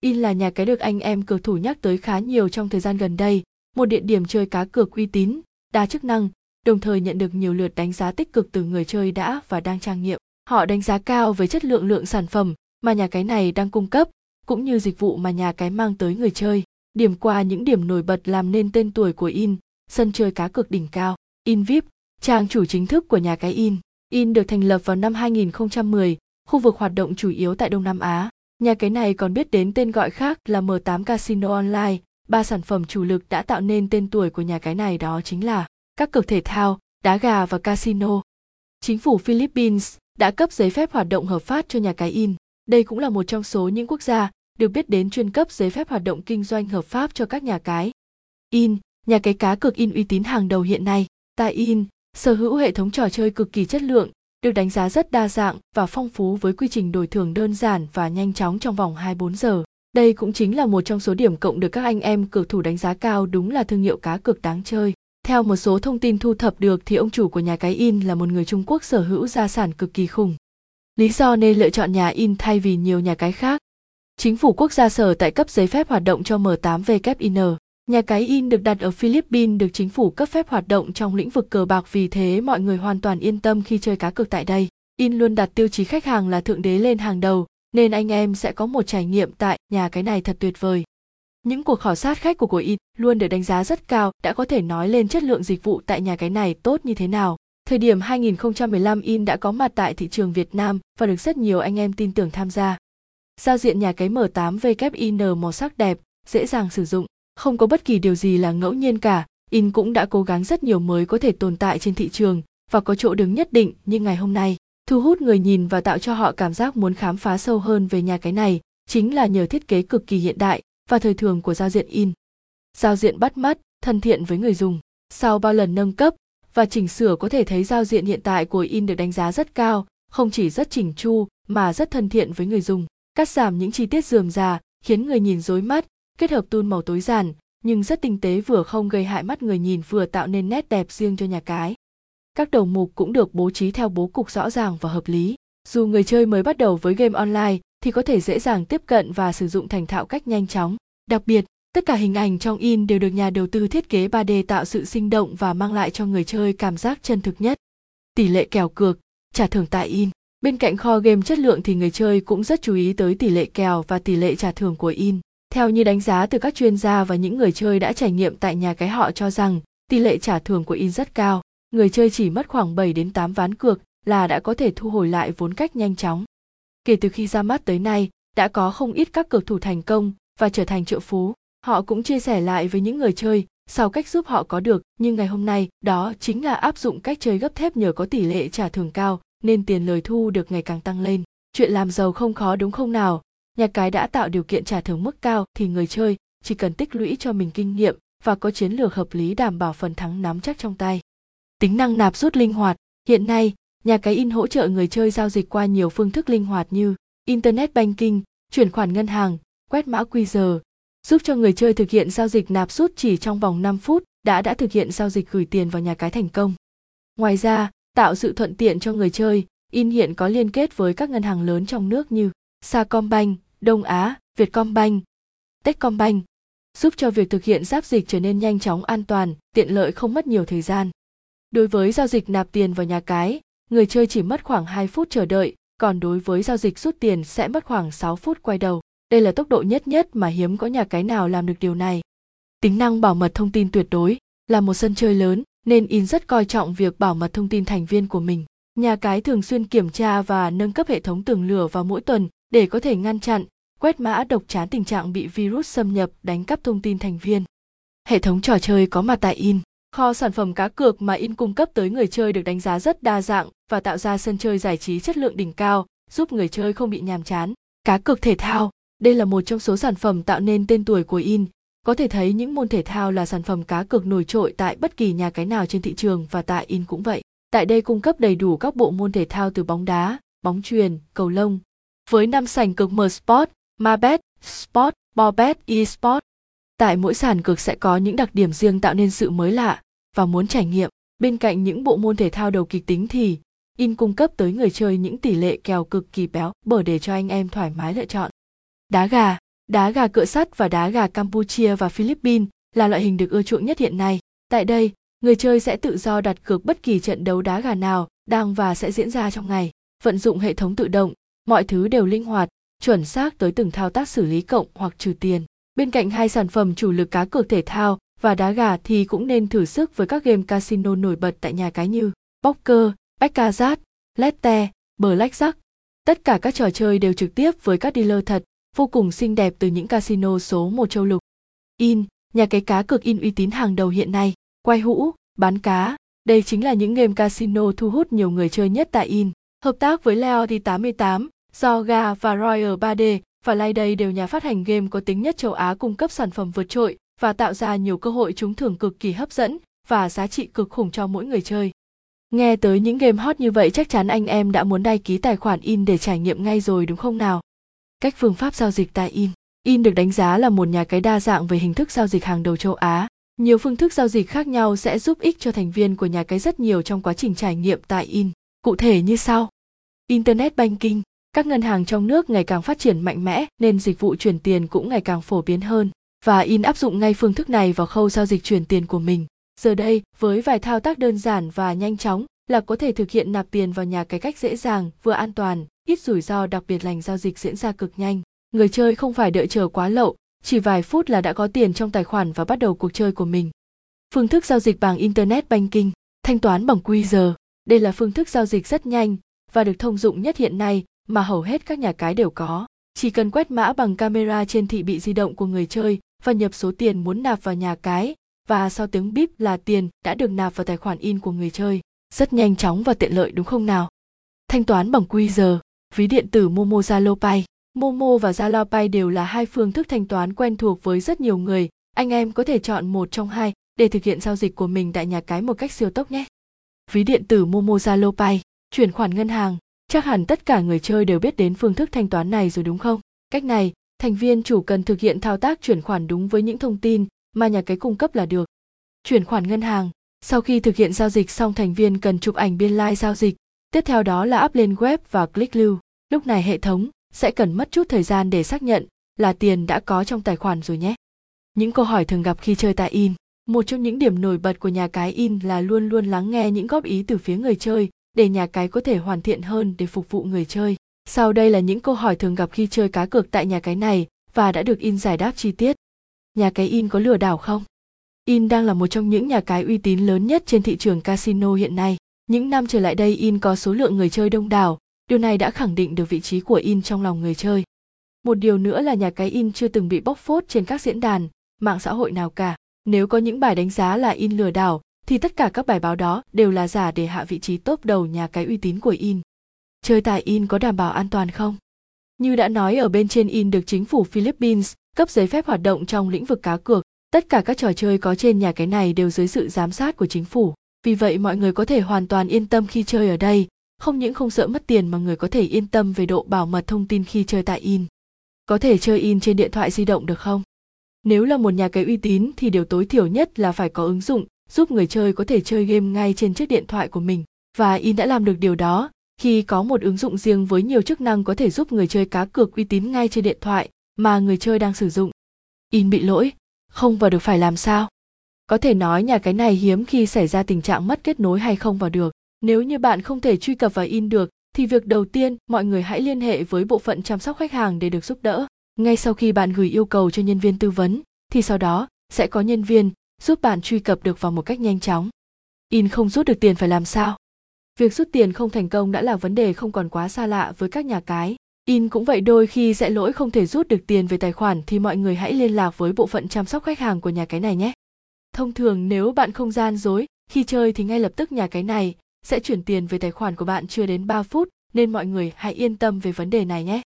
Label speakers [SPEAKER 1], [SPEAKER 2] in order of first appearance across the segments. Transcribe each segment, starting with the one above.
[SPEAKER 1] In là nhà cái được anh em cược thủ nhắc tới khá nhiều trong thời gian gần đây, một địa điểm chơi cá cược uy tín, đa chức năng, đồng thời nhận được nhiều lượt đánh giá tích cực từ người chơi đã và đang trang nghiệm. Họ đánh giá cao với chất lượng lượng sản phẩm mà nhà cái này đang cung cấp, cũng như dịch vụ mà nhà cái mang tới người chơi. Điểm qua những điểm nổi bật làm nên tên tuổi của In, sân chơi cá cược đỉnh cao. In VIP, trang chủ chính thức của nhà cái In. In được thành lập vào năm 2010, khu vực hoạt động chủ yếu tại Đông Nam Á. Nhà cái này còn biết đến tên gọi khác là M8 Casino Online, ba sản phẩm chủ lực đã tạo nên tên tuổi của nhà cái này đó chính là các cược thể thao, đá gà và casino. Chính phủ Philippines đã cấp giấy phép hoạt động hợp pháp cho nhà cái in. Đây cũng là một trong số những quốc gia được biết đến chuyên cấp giấy phép hoạt động kinh doanh hợp pháp cho các nhà cái. In, nhà cái cá cược in uy tín hàng đầu hiện nay. Tại in, sở hữu hệ thống trò chơi cực kỳ chất lượng, được đánh giá rất đa dạng và phong phú với quy trình đổi thưởng đơn giản và nhanh chóng trong vòng 24 giờ. Đây cũng chính là một trong số điểm cộng được các anh em cược thủ đánh giá cao đúng là thương hiệu cá cược đáng chơi. Theo một số thông tin thu thập được thì ông chủ của nhà cái in là một người Trung Quốc sở hữu gia sản cực kỳ khủng. Lý do nên lựa chọn nhà in thay vì nhiều nhà cái khác. Chính phủ quốc gia sở tại cấp giấy phép hoạt động cho M8VKIN. Nhà cái in được đặt ở Philippines được chính phủ cấp phép hoạt động trong lĩnh vực cờ bạc vì thế mọi người hoàn toàn yên tâm khi chơi cá cược tại đây. In luôn đặt tiêu chí khách hàng là thượng đế lên hàng đầu, nên anh em sẽ có một trải nghiệm tại nhà cái này thật tuyệt vời. Những cuộc khảo sát khách của của In luôn được đánh giá rất cao, đã có thể nói lên chất lượng dịch vụ tại nhà cái này tốt như thế nào. Thời điểm 2015 In đã có mặt tại thị trường Việt Nam và được rất nhiều anh em tin tưởng tham gia. Giao diện nhà cái M8VKIN màu sắc đẹp, dễ dàng sử dụng, không có bất kỳ điều gì là ngẫu nhiên cả. In cũng đã cố gắng rất nhiều mới có thể tồn tại trên thị trường và có chỗ đứng nhất định như ngày hôm nay thu hút người nhìn và tạo cho họ cảm giác muốn khám phá sâu hơn về nhà cái này chính là nhờ thiết kế cực kỳ hiện đại và thời thường của giao diện in. Giao diện bắt mắt, thân thiện với người dùng. Sau bao lần nâng cấp và chỉnh sửa có thể thấy giao diện hiện tại của in được đánh giá rất cao, không chỉ rất chỉnh chu mà rất thân thiện với người dùng. Cắt giảm những chi tiết dườm già khiến người nhìn rối mắt, kết hợp tun màu tối giản nhưng rất tinh tế vừa không gây hại mắt người nhìn vừa tạo nên nét đẹp riêng cho nhà cái các đầu mục cũng được bố trí theo bố cục rõ ràng và hợp lý. Dù người chơi mới bắt đầu với game online thì có thể dễ dàng tiếp cận và sử dụng thành thạo cách nhanh chóng. Đặc biệt, tất cả hình ảnh trong in đều được nhà đầu tư thiết kế 3D tạo sự sinh động và mang lại cho người chơi cảm giác chân thực nhất. Tỷ lệ kèo cược, trả thưởng tại in. Bên cạnh kho game chất lượng thì người chơi cũng rất chú ý tới tỷ lệ kèo và tỷ lệ trả thưởng của in. Theo như đánh giá từ các chuyên gia và những người chơi đã trải nghiệm tại nhà cái họ cho rằng tỷ lệ trả thưởng của in rất cao người chơi chỉ mất khoảng 7 đến 8 ván cược là đã có thể thu hồi lại vốn cách nhanh chóng. Kể từ khi ra mắt tới nay, đã có không ít các cược thủ thành công và trở thành triệu phú. Họ cũng chia sẻ lại với những người chơi sau cách giúp họ có được, nhưng ngày hôm nay đó chính là áp dụng cách chơi gấp thép nhờ có tỷ lệ trả thưởng cao nên tiền lời thu được ngày càng tăng lên. Chuyện làm giàu không khó đúng không nào? Nhà cái đã tạo điều kiện trả thưởng mức cao thì người chơi chỉ cần tích lũy cho mình kinh nghiệm và có chiến lược hợp lý đảm bảo phần thắng nắm chắc trong tay. Tính năng nạp rút linh hoạt, hiện nay, nhà cái in hỗ trợ người chơi giao dịch qua nhiều phương thức linh hoạt như Internet Banking, chuyển khoản ngân hàng, quét mã QR, giúp cho người chơi thực hiện giao dịch nạp rút chỉ trong vòng 5 phút đã đã thực hiện giao dịch gửi tiền vào nhà cái thành công. Ngoài ra, tạo sự thuận tiện cho người chơi, In hiện có liên kết với các ngân hàng lớn trong nước như Sacombank, Đông Á, Vietcombank, Techcombank, giúp cho việc thực hiện giao dịch trở nên nhanh chóng an toàn, tiện lợi không mất nhiều thời gian. Đối với giao dịch nạp tiền vào nhà cái, người chơi chỉ mất khoảng 2 phút chờ đợi, còn đối với giao dịch rút tiền sẽ mất khoảng 6 phút quay đầu. Đây là tốc độ nhất nhất mà hiếm có nhà cái nào làm được điều này. Tính năng bảo mật thông tin tuyệt đối là một sân chơi lớn nên in rất coi trọng việc bảo mật thông tin thành viên của mình. Nhà cái thường xuyên kiểm tra và nâng cấp hệ thống tường lửa vào mỗi tuần để có thể ngăn chặn, quét mã độc chán tình trạng bị virus xâm nhập đánh cắp thông tin thành viên. Hệ thống trò chơi có mặt tại in Kho sản phẩm cá cược mà In cung cấp tới người chơi được đánh giá rất đa dạng và tạo ra sân chơi giải trí chất lượng đỉnh cao, giúp người chơi không bị nhàm chán. Cá cược thể thao, đây là một trong số sản phẩm tạo nên tên tuổi của In. Có thể thấy những môn thể thao là sản phẩm cá cược nổi trội tại bất kỳ nhà cái nào trên thị trường và tại In cũng vậy. Tại đây cung cấp đầy đủ các bộ môn thể thao từ bóng đá, bóng chuyền, cầu lông. Với năm sảnh cực M Sport, Mabet, Sport, Bobet, eSport, tại mỗi sàn cược sẽ có những đặc điểm riêng tạo nên sự mới lạ và muốn trải nghiệm bên cạnh những bộ môn thể thao đầu kịch tính thì in cung cấp tới người chơi những tỷ lệ kèo cực kỳ béo bở để cho anh em thoải mái lựa chọn đá gà Đá gà cựa sắt và đá gà Campuchia và Philippines là loại hình được ưa chuộng nhất hiện nay. Tại đây, người chơi sẽ tự do đặt cược bất kỳ trận đấu đá gà nào đang và sẽ diễn ra trong ngày. Vận dụng hệ thống tự động, mọi thứ đều linh hoạt, chuẩn xác tới từng thao tác xử lý cộng hoặc trừ tiền. Bên cạnh hai sản phẩm chủ lực cá cược thể thao và đá gà thì cũng nên thử sức với các game casino nổi bật tại nhà cái như Poker, Baccarat, Lette, Blackjack. Tất cả các trò chơi đều trực tiếp với các dealer thật, vô cùng xinh đẹp từ những casino số một châu lục. In, nhà cái cá cược in uy tín hàng đầu hiện nay, quay hũ, bán cá, đây chính là những game casino thu hút nhiều người chơi nhất tại in. Hợp tác với Leody 88, Zoga và Royal 3D và Layday đều nhà phát hành game có tính nhất châu Á cung cấp sản phẩm vượt trội và tạo ra nhiều cơ hội trúng thưởng cực kỳ hấp dẫn và giá trị cực khủng cho mỗi người chơi. Nghe tới những game hot như vậy chắc chắn anh em đã muốn đăng ký tài khoản in để trải nghiệm ngay rồi đúng không nào? Cách phương pháp giao dịch tại in. In được đánh giá là một nhà cái đa dạng về hình thức giao dịch hàng đầu châu Á. Nhiều phương thức giao dịch khác nhau sẽ giúp ích cho thành viên của nhà cái rất nhiều trong quá trình trải nghiệm tại in. Cụ thể như sau. Internet Banking. Các ngân hàng trong nước ngày càng phát triển mạnh mẽ nên dịch vụ chuyển tiền cũng ngày càng phổ biến hơn và in áp dụng ngay phương thức này vào khâu giao dịch chuyển tiền của mình. Giờ đây, với vài thao tác đơn giản và nhanh chóng là có thể thực hiện nạp tiền vào nhà cái cách dễ dàng, vừa an toàn, ít rủi ro đặc biệt lành giao dịch diễn ra cực nhanh. Người chơi không phải đợi chờ quá lậu, chỉ vài phút là đã có tiền trong tài khoản và bắt đầu cuộc chơi của mình. Phương thức giao dịch bằng Internet Banking, thanh toán bằng QR. Đây là phương thức giao dịch rất nhanh và được thông dụng nhất hiện nay mà hầu hết các nhà cái đều có. Chỉ cần quét mã bằng camera trên thị bị di động của người chơi và nhập số tiền muốn nạp vào nhà cái và sau tiếng bíp là tiền đã được nạp vào tài khoản in của người chơi. Rất nhanh chóng và tiện lợi đúng không nào? Thanh toán bằng QR, ví điện tử Momo Zalo Pay. Momo và Zalo Pay đều là hai phương thức thanh toán quen thuộc với rất nhiều người. Anh em có thể chọn một trong hai để thực hiện giao dịch của mình tại nhà cái một cách siêu tốc nhé. Ví điện tử Momo Zalo Pay, chuyển khoản ngân hàng, chắc hẳn tất cả người chơi đều biết đến phương thức thanh toán này rồi đúng không? Cách này, thành viên chủ cần thực hiện thao tác chuyển khoản đúng với những thông tin mà nhà cái cung cấp là được. Chuyển khoản ngân hàng, sau khi thực hiện giao dịch xong thành viên cần chụp ảnh biên lai like giao dịch, tiếp theo đó là up lên web và click lưu. Lúc này hệ thống sẽ cần mất chút thời gian để xác nhận là tiền đã có trong tài khoản rồi nhé. Những câu hỏi thường gặp khi chơi tại in. Một trong những điểm nổi bật của nhà cái in là luôn luôn lắng nghe những góp ý từ phía người chơi để nhà cái có thể hoàn thiện hơn để phục vụ người chơi. Sau đây là những câu hỏi thường gặp khi chơi cá cược tại nhà cái này và đã được in giải đáp chi tiết. Nhà cái in có lừa đảo không? In đang là một trong những nhà cái uy tín lớn nhất trên thị trường casino hiện nay. Những năm trở lại đây In có số lượng người chơi đông đảo, điều này đã khẳng định được vị trí của In trong lòng người chơi. Một điều nữa là nhà cái In chưa từng bị bóc phốt trên các diễn đàn, mạng xã hội nào cả. Nếu có những bài đánh giá là In lừa đảo, thì tất cả các bài báo đó đều là giả để hạ vị trí top đầu nhà cái uy tín của In. Chơi tại In có đảm bảo an toàn không? Như đã nói ở bên trên In được chính phủ Philippines cấp giấy phép hoạt động trong lĩnh vực cá cược, tất cả các trò chơi có trên nhà cái này đều dưới sự giám sát của chính phủ. Vì vậy mọi người có thể hoàn toàn yên tâm khi chơi ở đây, không những không sợ mất tiền mà người có thể yên tâm về độ bảo mật thông tin khi chơi tại In. Có thể chơi In trên điện thoại di động được không? Nếu là một nhà cái uy tín thì điều tối thiểu nhất là phải có ứng dụng giúp người chơi có thể chơi game ngay trên chiếc điện thoại của mình. Và In đã làm được điều đó khi có một ứng dụng riêng với nhiều chức năng có thể giúp người chơi cá cược uy tín ngay trên điện thoại mà người chơi đang sử dụng. In bị lỗi, không vào được phải làm sao? Có thể nói nhà cái này hiếm khi xảy ra tình trạng mất kết nối hay không vào được. Nếu như bạn không thể truy cập vào in được, thì việc đầu tiên mọi người hãy liên hệ với bộ phận chăm sóc khách hàng để được giúp đỡ. Ngay sau khi bạn gửi yêu cầu cho nhân viên tư vấn, thì sau đó sẽ có nhân viên giúp bạn truy cập được vào một cách nhanh chóng. In không rút được tiền phải làm sao? Việc rút tiền không thành công đã là vấn đề không còn quá xa lạ với các nhà cái. In cũng vậy đôi khi sẽ lỗi không thể rút được tiền về tài khoản thì mọi người hãy liên lạc với bộ phận chăm sóc khách hàng của nhà cái này nhé. Thông thường nếu bạn không gian dối, khi chơi thì ngay lập tức nhà cái này sẽ chuyển tiền về tài khoản của bạn chưa đến 3 phút nên mọi người hãy yên tâm về vấn đề này nhé.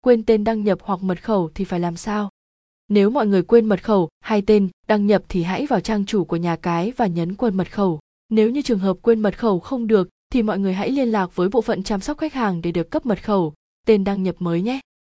[SPEAKER 1] Quên tên đăng nhập hoặc mật khẩu thì phải làm sao? Nếu mọi người quên mật khẩu hay tên đăng nhập thì hãy vào trang chủ của nhà cái và nhấn quên mật khẩu. Nếu như trường hợp quên mật khẩu không được thì mọi người hãy liên lạc với bộ phận chăm sóc khách hàng để được cấp mật khẩu, tên đăng nhập mới nhé.